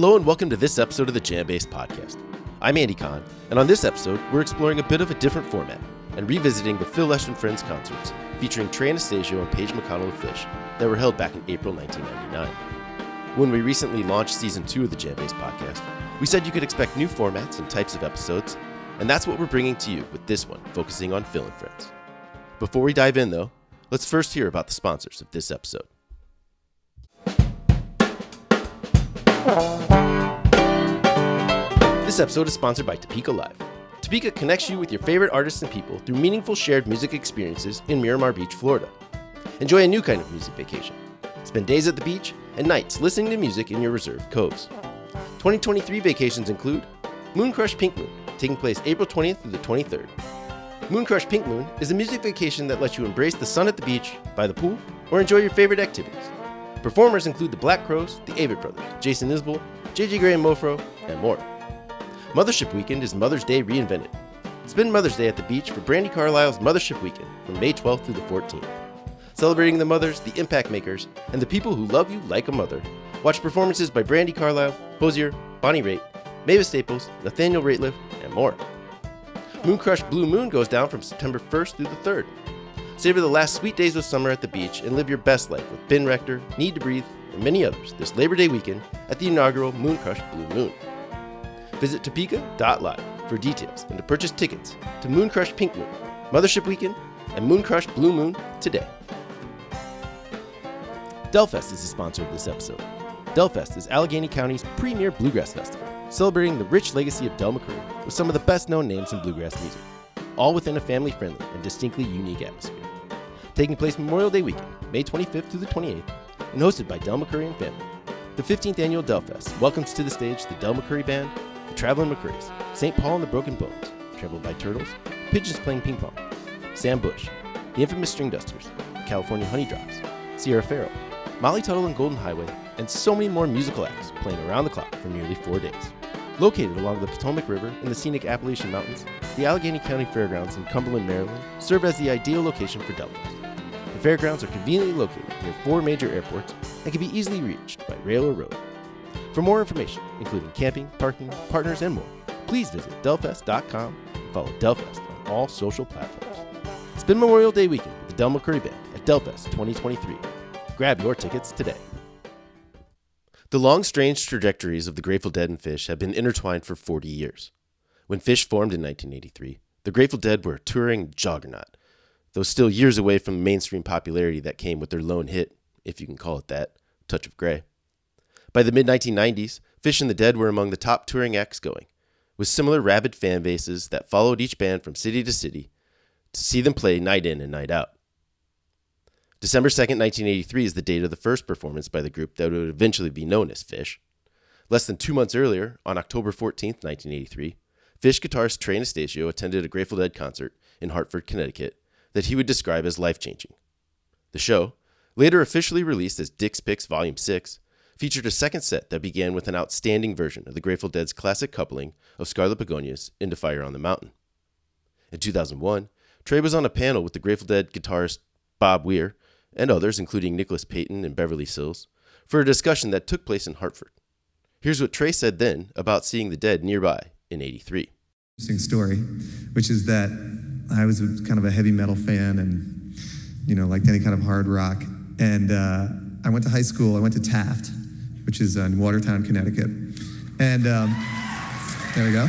Hello and welcome to this episode of the JamBase Podcast. I'm Andy Kahn, and on this episode, we're exploring a bit of a different format and revisiting the Phil Lesh and Friends concerts featuring Trey Anastasio and Page McConnell of Phish that were held back in April 1999. When we recently launched season two of the JamBase Podcast, we said you could expect new formats and types of episodes, and that's what we're bringing to you with this one, focusing on Phil and Friends. Before we dive in, though, let's first hear about the sponsors of this episode. This episode is sponsored by Topeka Live. Topeka connects you with your favorite artists and people through meaningful shared music experiences in Miramar Beach, Florida. Enjoy a new kind of music vacation. Spend days at the beach and nights listening to music in your reserved coves. 2023 vacations include Moon Crush Pink Moon, taking place April 20th through the 23rd. Moon Crush Pink Moon is a music vacation that lets you embrace the sun at the beach, by the pool, or enjoy your favorite activities. Performers include the Black Crowes, the Avett Brothers, Jason Isbell, JJ Grey and Mofro, and more. Mothership Weekend is Mother's Day reinvented. Spend Mother's Day at the beach for Brandi Carlile's Mothership Weekend from May 12th through the 14th. Celebrating the mothers, the impact makers, and the people who love you like a mother. Watch performances by Brandi Carlile, Hozier, Bonnie Raitt, Mavis Staples, Nathaniel Rateliff, and more. Moon Crush Blue Moon goes down from September 1st through the 3rd. Savor the last sweet days of summer at the beach and live your best life with Ben Rector, Need to Breathe, and many others this Labor Day weekend at the inaugural Moon Crush Blue Moon. Visit topeka.live for details and to purchase tickets to Moon Crush Pink Moon, Mothership Weekend, and Moon Crush Blue Moon today. Delfest is the sponsor of this episode. Delfest is Allegheny County's premier bluegrass festival, celebrating the rich legacy of Del McCoury with some of the best known names in bluegrass music, all within a family friendly and distinctly unique atmosphere. Taking place Memorial Day weekend, May 25th through the 28th, and hosted by Del McCoury and family. The 15th annual Delfest welcomes to the stage the Del McCoury Band, the Traveling McCourys, St. Paul and the Broken Bones, Trampled by Turtles, Pigeons Playing Ping Pong, Sam Bush, the infamous Stringdusters, the California Honeydrops, Sierra Farrell, Molly Tuttle and Golden Highway, and so many more musical acts playing around the clock for nearly four days. Located along the Potomac River in the scenic Appalachian Mountains, the Allegheny County Fairgrounds in Cumberland, Maryland serve as the ideal location for Delfest. The fairgrounds are conveniently located near four major airports and can be easily reached by rail or road. For more information, including camping, parking, partners, and more, please visit delfest.com and follow Delfest on all social platforms. Spend Memorial Day weekend with the Del McCoury Band at Delfest 2023. Grab your tickets today. The long, strange trajectories of the Grateful Dead and Phish have been intertwined for 40 years. When Phish formed in 1983, the Grateful Dead were a touring juggernaut, though still years away from the mainstream popularity that came with their lone hit, if you can call it that, Touch of Grey. By the mid 1990s, Phish and the Dead were among the top touring acts going, with similar rabid fan bases that followed each band from city to city to see them play night in and night out. December 2nd, 1983 is the date of the first performance by the group that would eventually be known as Phish. Less than two months earlier, on October 14th, 1983, Phish guitarist Trey Anastasio attended a Grateful Dead concert in Hartford, Connecticut that he would describe as life changing. The show, later officially released as Dick's Picks Volume 6, featured a second set that began with an outstanding version of the Grateful Dead's classic coupling of Scarlet Begonias into Fire on the Mountain. In 2001, Trey was on a panel with the Grateful Dead guitarist Bob Weir and others, including Nicholas Payton and Beverly Sills, for a discussion that took place in Hartford. Here's what Trey said then about seeing the Dead nearby in 83. Interesting story, which is that I was kind of a heavy metal fan and, you know, liked any kind of hard rock. And uh, I went to high school, I went to Taft, which is in Watertown, Connecticut. And um, there we go.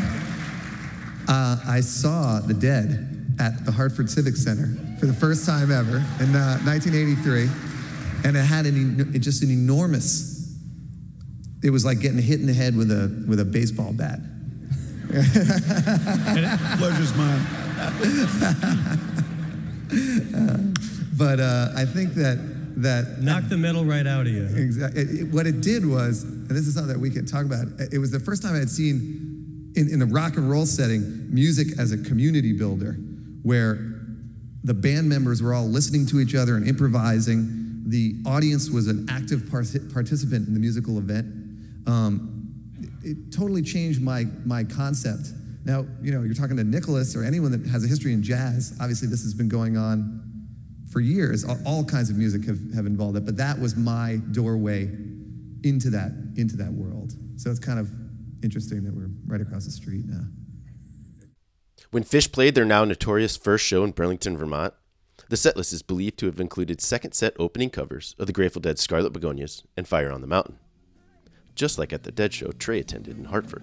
Uh, I saw the Dead at the Hartford Civic Center for the first time ever in uh, 1983. And it had an, just an enormous, it was like getting hit in the head with a, with a baseball bat. Pleasure's mine. but uh, I think that that Knock the metal right out of you. Exactly. What it did was, and this is something that we can talk about. It was the first time I had seen, in, in the rock and roll setting, music as a community builder, where the band members were all listening to each other and improvising. The audience was an active partic- participant in the musical event. Um, it, totally changed my my concept. Now, you know, you're talking to Nicholas or anyone that has a history in jazz. Obviously, this has been going on for years. All, all kinds of music have, have involved it, but that was my doorway into that into that world. So it's kind of interesting that we're right across the street now. When Phish played their now notorious first show in Burlington, Vermont, the setlist is believed to have included second set opening covers of the Grateful Dead's Scarlet Begonias and Fire on the Mountain, just like at the Dead show Trey attended in Hartford.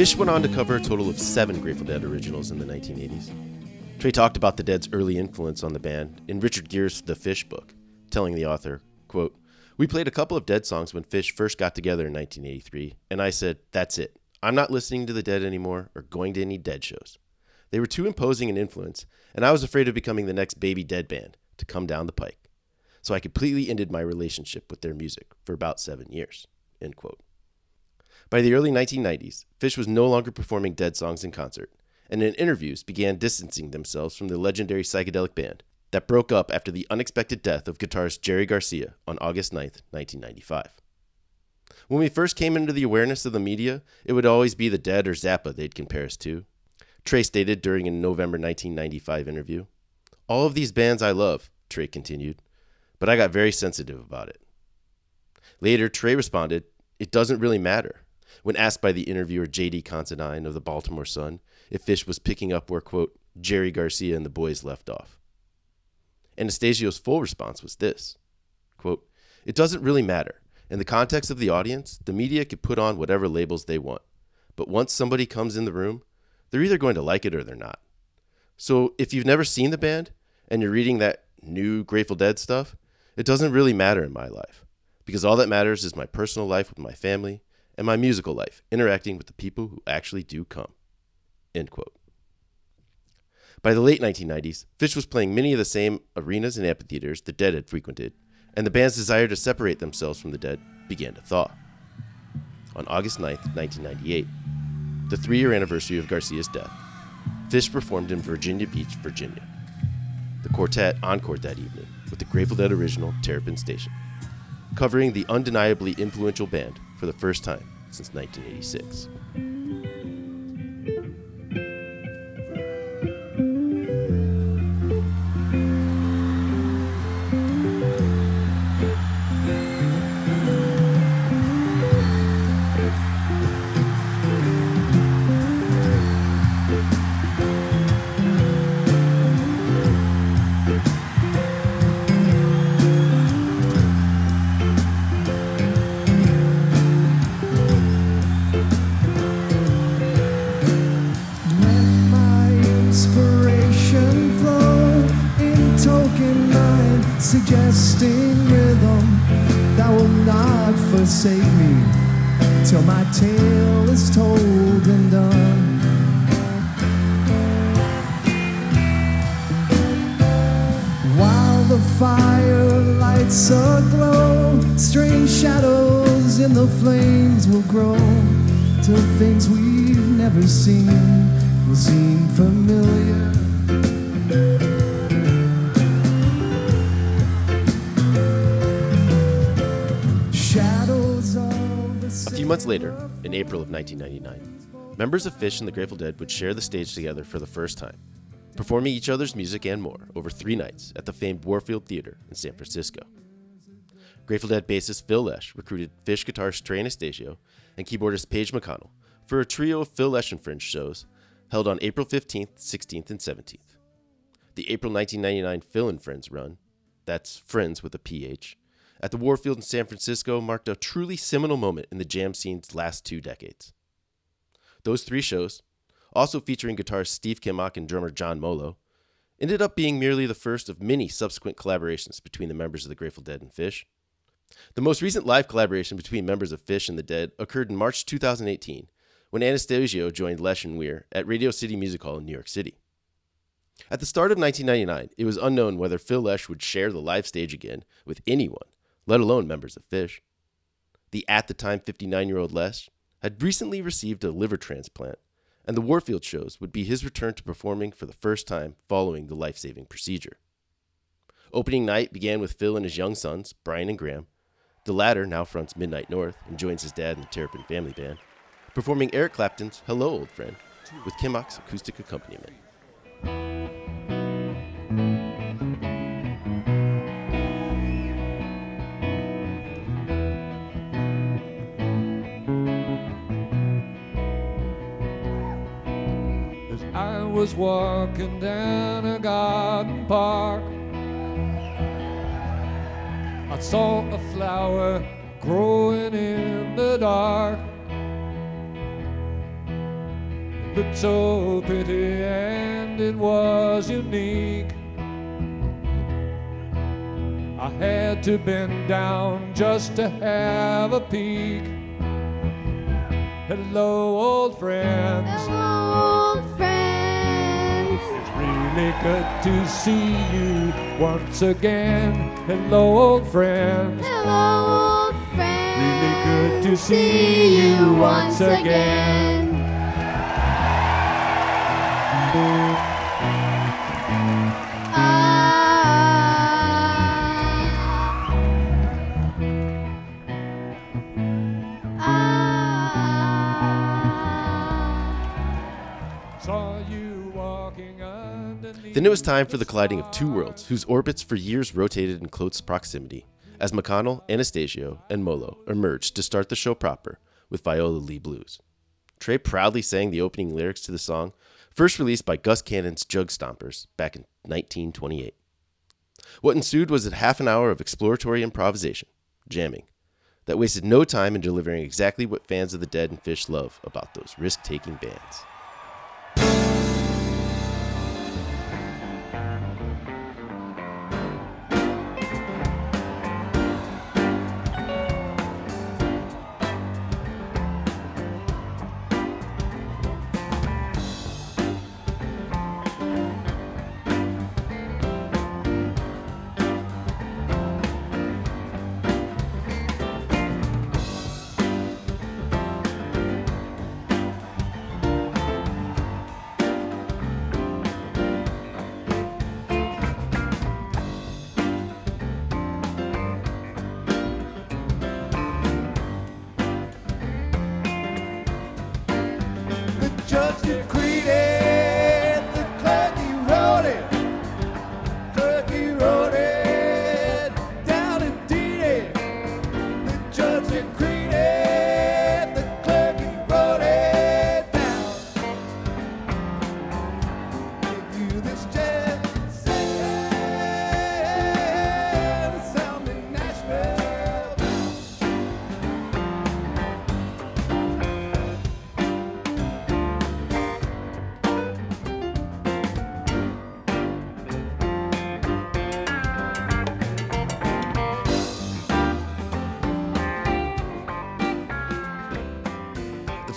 Phish went on to cover a total of seven Grateful Dead originals in the 1980s. Trey talked about the Dead's early influence on the band in Richard Gehr's The Phish book, telling the author, quote, We played a couple of Dead songs when Phish first got together in 1983, and I said, That's it. I'm not listening to the Dead anymore or going to any Dead shows. They were too imposing an influence, and I was afraid of becoming the next baby Dead band to come down the pike. So I completely ended my relationship with their music for about seven years. End quote. By the early 1990s, Phish was no longer performing Dead songs in concert, and in interviews began distancing themselves from the legendary psychedelic band that broke up after the unexpected death of guitarist Jerry Garcia on August 9, 1995. When we first came into the awareness of the media, it would always be the Dead or Zappa they'd compare us to. Trey stated during a November 1995 interview. All of these bands I love, Trey continued, but I got very sensitive about it. Later, Trey responded, It doesn't really matter when asked by the interviewer J.D. Considine of the Baltimore Sun if Phish was picking up where, quote, Jerry Garcia and the boys left off. Anastasio's full response was this quote, It doesn't really matter. In the context of the audience, the media could put on whatever labels they want. But once somebody comes in the room, they're either going to like it or they're not. So if you've never seen the band and you're reading that new Grateful Dead stuff, it doesn't really matter in my life because all that matters is my personal life with my family and my musical life, interacting with the people who actually do come. End quote. By the late 1990s, Phish was playing many of the same arenas and amphitheaters the Dead had frequented, and the band's desire to separate themselves from the Dead began to thaw. On August 9, 1998, the three year anniversary of Garcia's death, Phish performed in Virginia Beach, Virginia. The quartet encored that evening with the Grateful Dead original Terrapin Station, covering the undeniably influential band for the first time since 1986. Suggesting rhythm that will not forsake me till my tale is told and done. While the fire lights aglow, strange shadows in the flames will grow till things we've never seen will seem familiar. Months later, in April of 1999, members of Phish and the Grateful Dead would share the stage together for the first time, performing each other's music and more over three nights at the famed Warfield Theater in San Francisco. Grateful Dead bassist Phil Lesh recruited Phish guitarist Trey Anastasio and keyboardist Page McConnell for a trio of Phil Lesh and Phriends shows held on April 15th, 16th, and 17th. The April 1999 Phil and Friends run, that's Friends with a PH, at the Warfield in San Francisco marked a truly seminal moment in the jam scene's last two decades. those three shows, also featuring guitarist Steve Kimock and drummer John Molo, ended up being merely the first of many subsequent collaborations between the members of the Grateful Dead and Phish. The most recent live collaboration between members of Phish and the Dead occurred in March 2018 when Anastasio joined Lesh and Weir at Radio City Music Hall in New York City. At the start of 1999, it was unknown whether Phil Lesh would share the live stage again with anyone, let alone members of Phish. The at the time 59 year old Lesh had recently received a liver transplant, and the Warfield shows would be his return to performing for the first time following the life saving procedure. Opening night began with Phil and his young sons, Brian and Graham. The latter now fronts Midnight North and joins his dad in the Terrapin Family Band, performing Eric Clapton's Hello, Old Friend with Kimock's acoustic accompaniment. Was walking down a garden park, I saw a flower growing in the dark. It looked so pretty and it was unique. I had to bend down just to have a peek. Hello, old friends. Hello, old friends. Really good to see you once again. Hello, old friend. Hello, old friend. Really good to see you once again. Ah, it was time for the colliding of two worlds whose orbits for years rotated in close proximity as McConnell, Anastasio, and Molo emerged to start the show proper with Viola Lee Blues. Trey proudly sang the opening lyrics to the song, first released by Gus Cannon's Jug Stompers back in 1928. What ensued was a half an hour of exploratory improvisation, jamming, that wasted no time in delivering exactly what fans of the Dead and Phish love about those risk taking bands.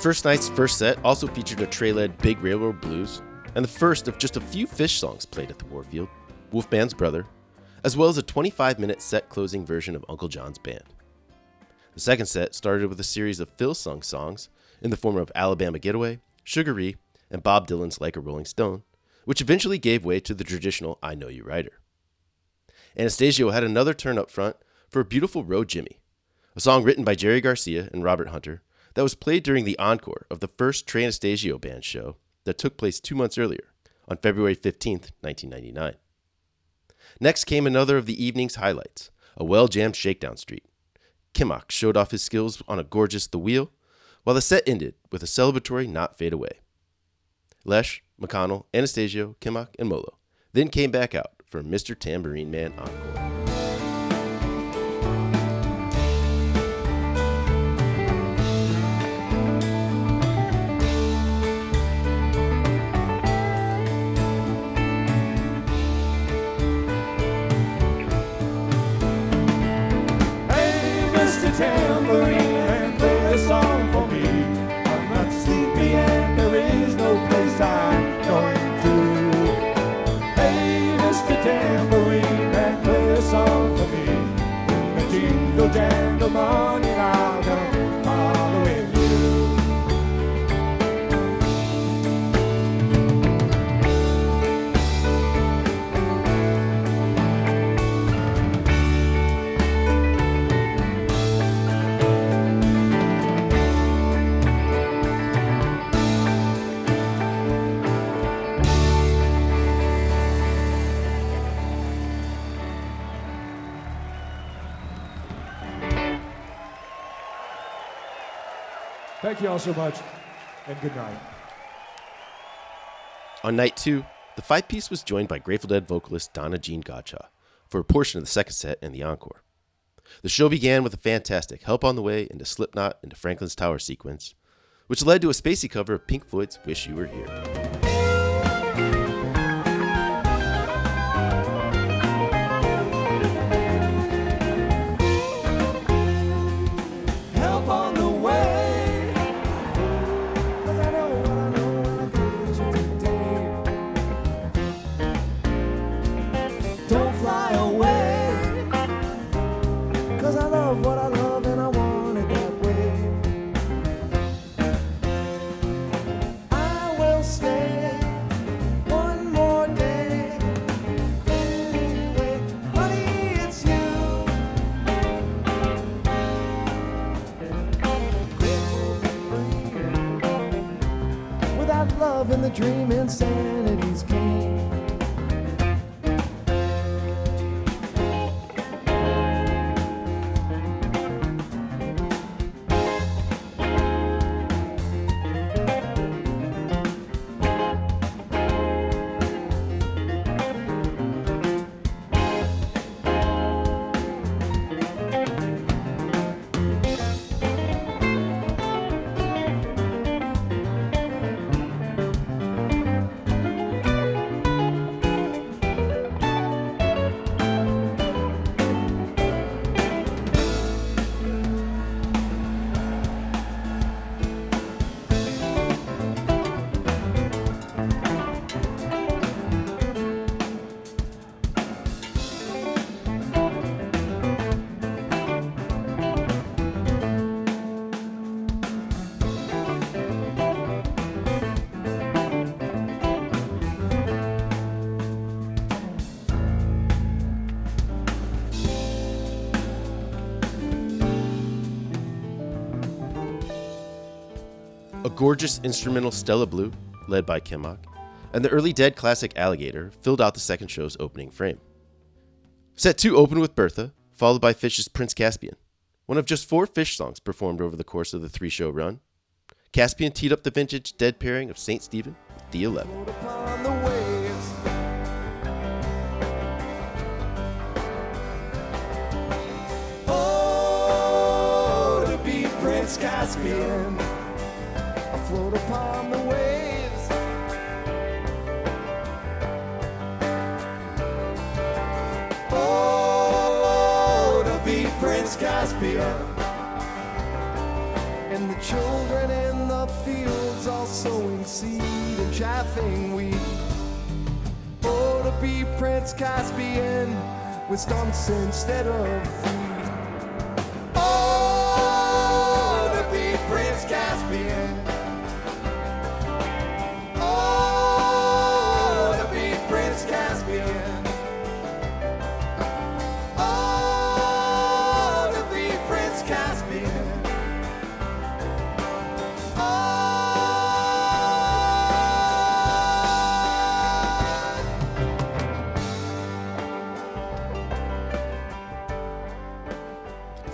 First night's first set also featured a Trey led Big Railroad Blues, and the first of just a few Phish songs played at the Warfield, Wolfman's Brother, as well as a 25 minute set closing version of Uncle John's Band. The second set started with a series of Phil sung songs in the form of Alabama Getaway, Sugaree, and Bob Dylan's Like a Rolling Stone, which eventually gave way to the traditional I Know You Rider. Anastasio had another turn up front for a Beautiful Road Jimmy, a song written by Jerry Garcia and Robert Hunter that was played during the encore of the first Trey Anastasio Band show that took place two months earlier, on February 15, 1999. Next came another of the evening's highlights, a well jammed Shakedown Street. Kimock showed off his skills on a gorgeous The Wheel, while the set ended with a celebratory Not Fade Away. Lesh, McConnell, Anastasio, Kimock, and Molo then came back out for Mr. Tambourine Man Encore. Thank you all so much, and good night. On night two, the five piece was joined by Grateful Dead vocalist Donna Jean Godchaux for a portion of the second set and the encore. The show began with a fantastic Help on the Way into Slipknot into Franklin's Tower sequence, which led to a spacey cover of Pink Floyd's Wish You Were Here. Without love in the dream, insanity's game. Gorgeous instrumental Stella Blue, led by Kimock, and the early Dead classic Alligator filled out the second show's opening frame. Set 2 opened with Bertha, followed by Phish's Prince Caspian, one of just four Phish songs performed over the course of the three show run. Caspian teed up the vintage Dead pairing of St. Stephen with The Eleven. Float afloat upon the waves. Oh, to be Prince Caspian. And the children in the fields all sowing seed and chaffing wheat. Oh, to be Prince Caspian with stumps instead of feet.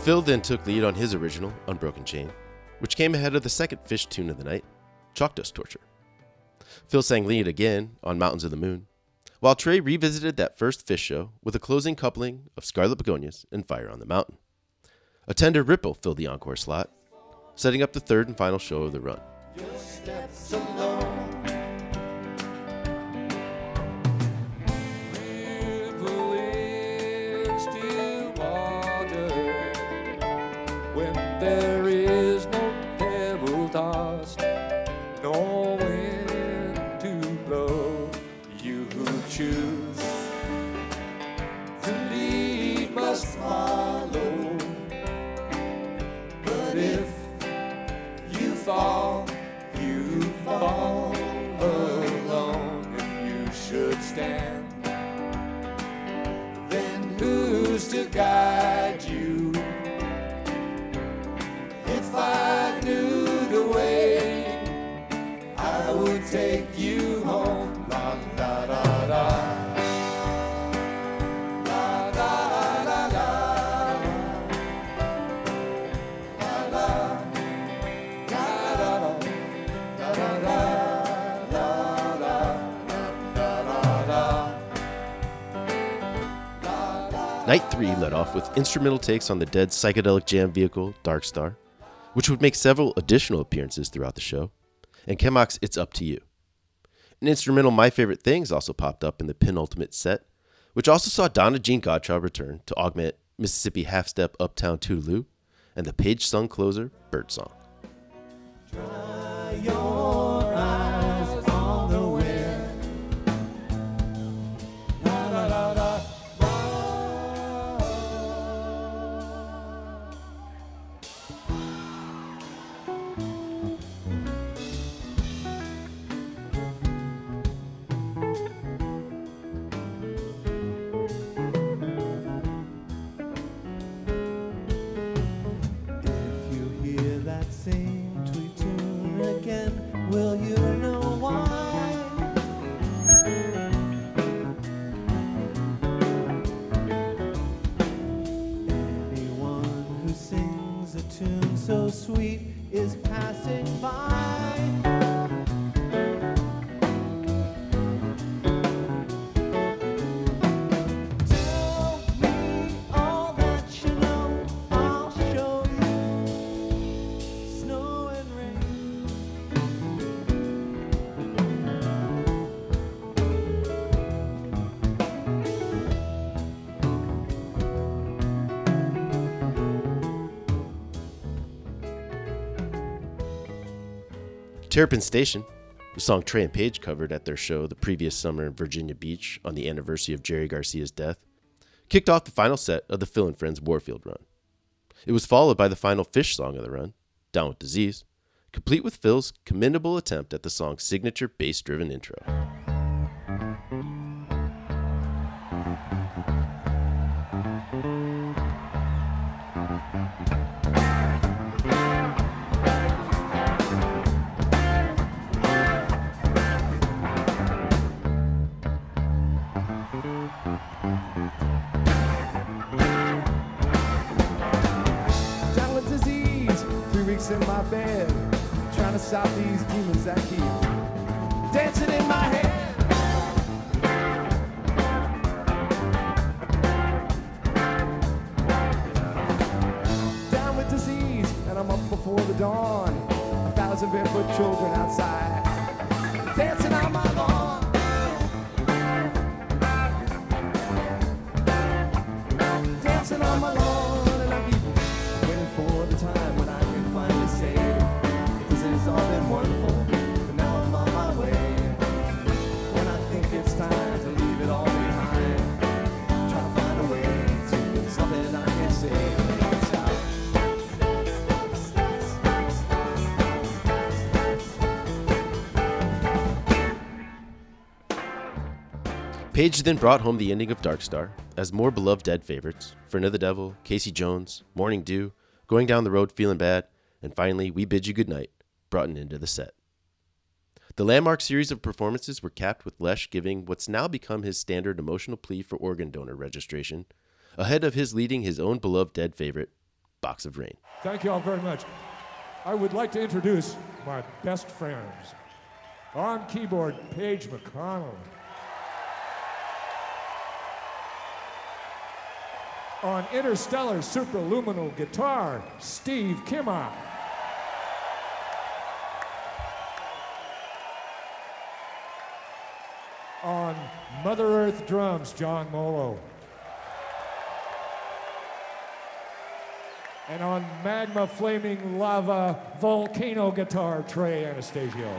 Phil then took lead on his original, Unbroken Chain, which came ahead of the second Phish tune of the night, Chalk Dust Torture. Phil sang lead again on Mountains of the Moon, while Trey revisited that first Phish show with a closing coupling of Scarlet Begonias and Fire on the Mountain. A tender ripple filled the encore slot, setting up the third and final show of the run. To guide Night 3 led off with instrumental takes on the Dead psychedelic jam vehicle, Dark Star, which would make several additional appearances throughout the show, and Kimock's It's Up to You. An instrumental My Favorite Things also popped up in the penultimate set, which also saw Donna Jean Godchaux return to augment Mississippi Half Step Uptown Toodaloo and the Page Sung closer, Bird Song. Terrapin Station, the song Trey and Page covered at their show the previous summer in Virginia Beach on the anniversary of Jerry Garcia's death, kicked off the final set of the Phil and Friends Warfield run. It was followed by the final Phish song of the run, Down with Disease, complete with Phil's commendable attempt at the song's signature bass driven intro. In my bed, trying to stop these demons that keep dancing in my head. Page then brought home the ending of Dark Star as more beloved Dead favorites Friend of the Devil, Casey Jones, Morning Dew, Going Down the Road Feeling Bad, and finally We Bid You Goodnight brought an end to the set. The landmark series of performances were capped with Lesh giving what's now become his standard emotional plea for organ donor registration, ahead of his leading his own beloved Dead favorite, Box of Rain. Thank you all very much. I would like to introduce my best friends. On keyboard, Page McConnell. On interstellar superluminal guitar, Steve Kimock. On Mother Earth drums, John Molo. And on magma flaming lava volcano guitar, Trey Anastasio.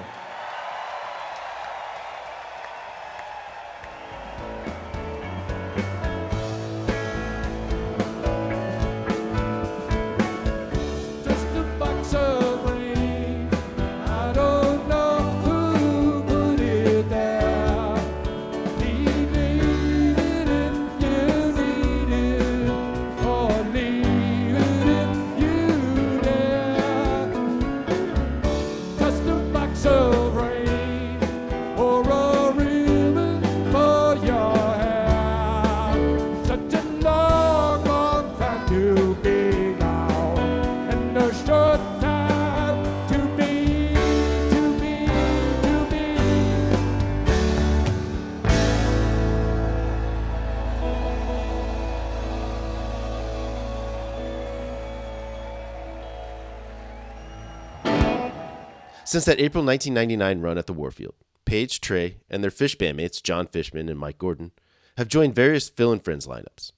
Since that April 1999 run at the Warfield, Page, Trey, and their Phish bandmates, Jon Fishman and Mike Gordon, have joined various Phil and Friends lineups.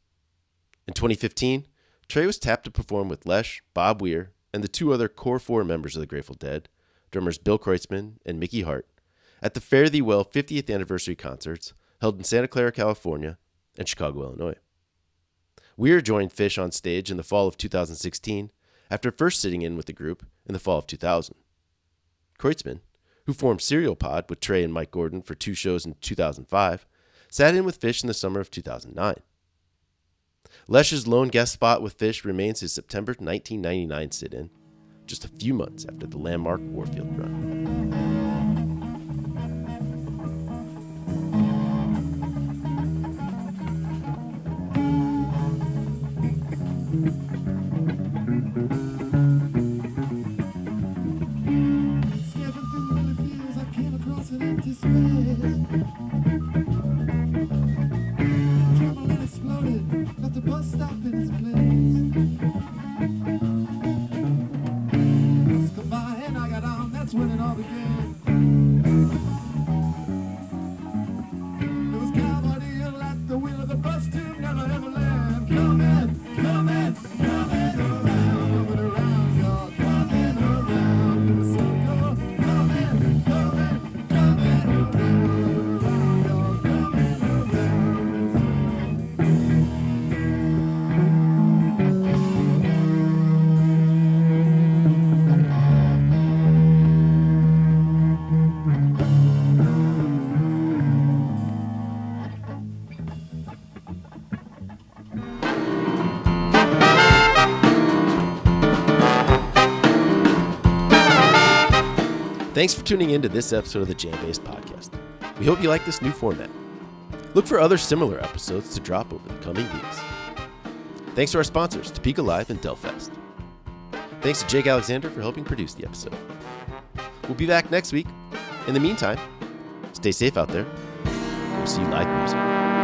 In 2015, Trey was tapped to perform with Lesh, Bob Weir, and the two other core four members of the Grateful Dead, drummers Bill Kreutzmann and Mickey Hart, at the Fare Thee Well 50th anniversary concerts held in Santa Clara, California, and Chicago, Illinois. Weir joined Phish on stage in the fall of 2016 after first sitting in with the group in the fall of 2000. Kreutzmann, who formed SerialPod with Trey and Mike Gordon for two shows in 2005, sat in with Phish in the summer of 2009. Lesh's lone guest spot with Phish remains his September 1999 sit in, just a few months after the landmark Warfield run. Thanks for tuning in to this episode of the Jam Based Podcast. We hope you like this new format. Look for other similar episodes to drop over the coming weeks. Thanks to our sponsors, Topeka Live and Delfest. Thanks to Jake Alexander for helping produce the episode. We'll be back next week. In the meantime, stay safe out there. Go see you live music.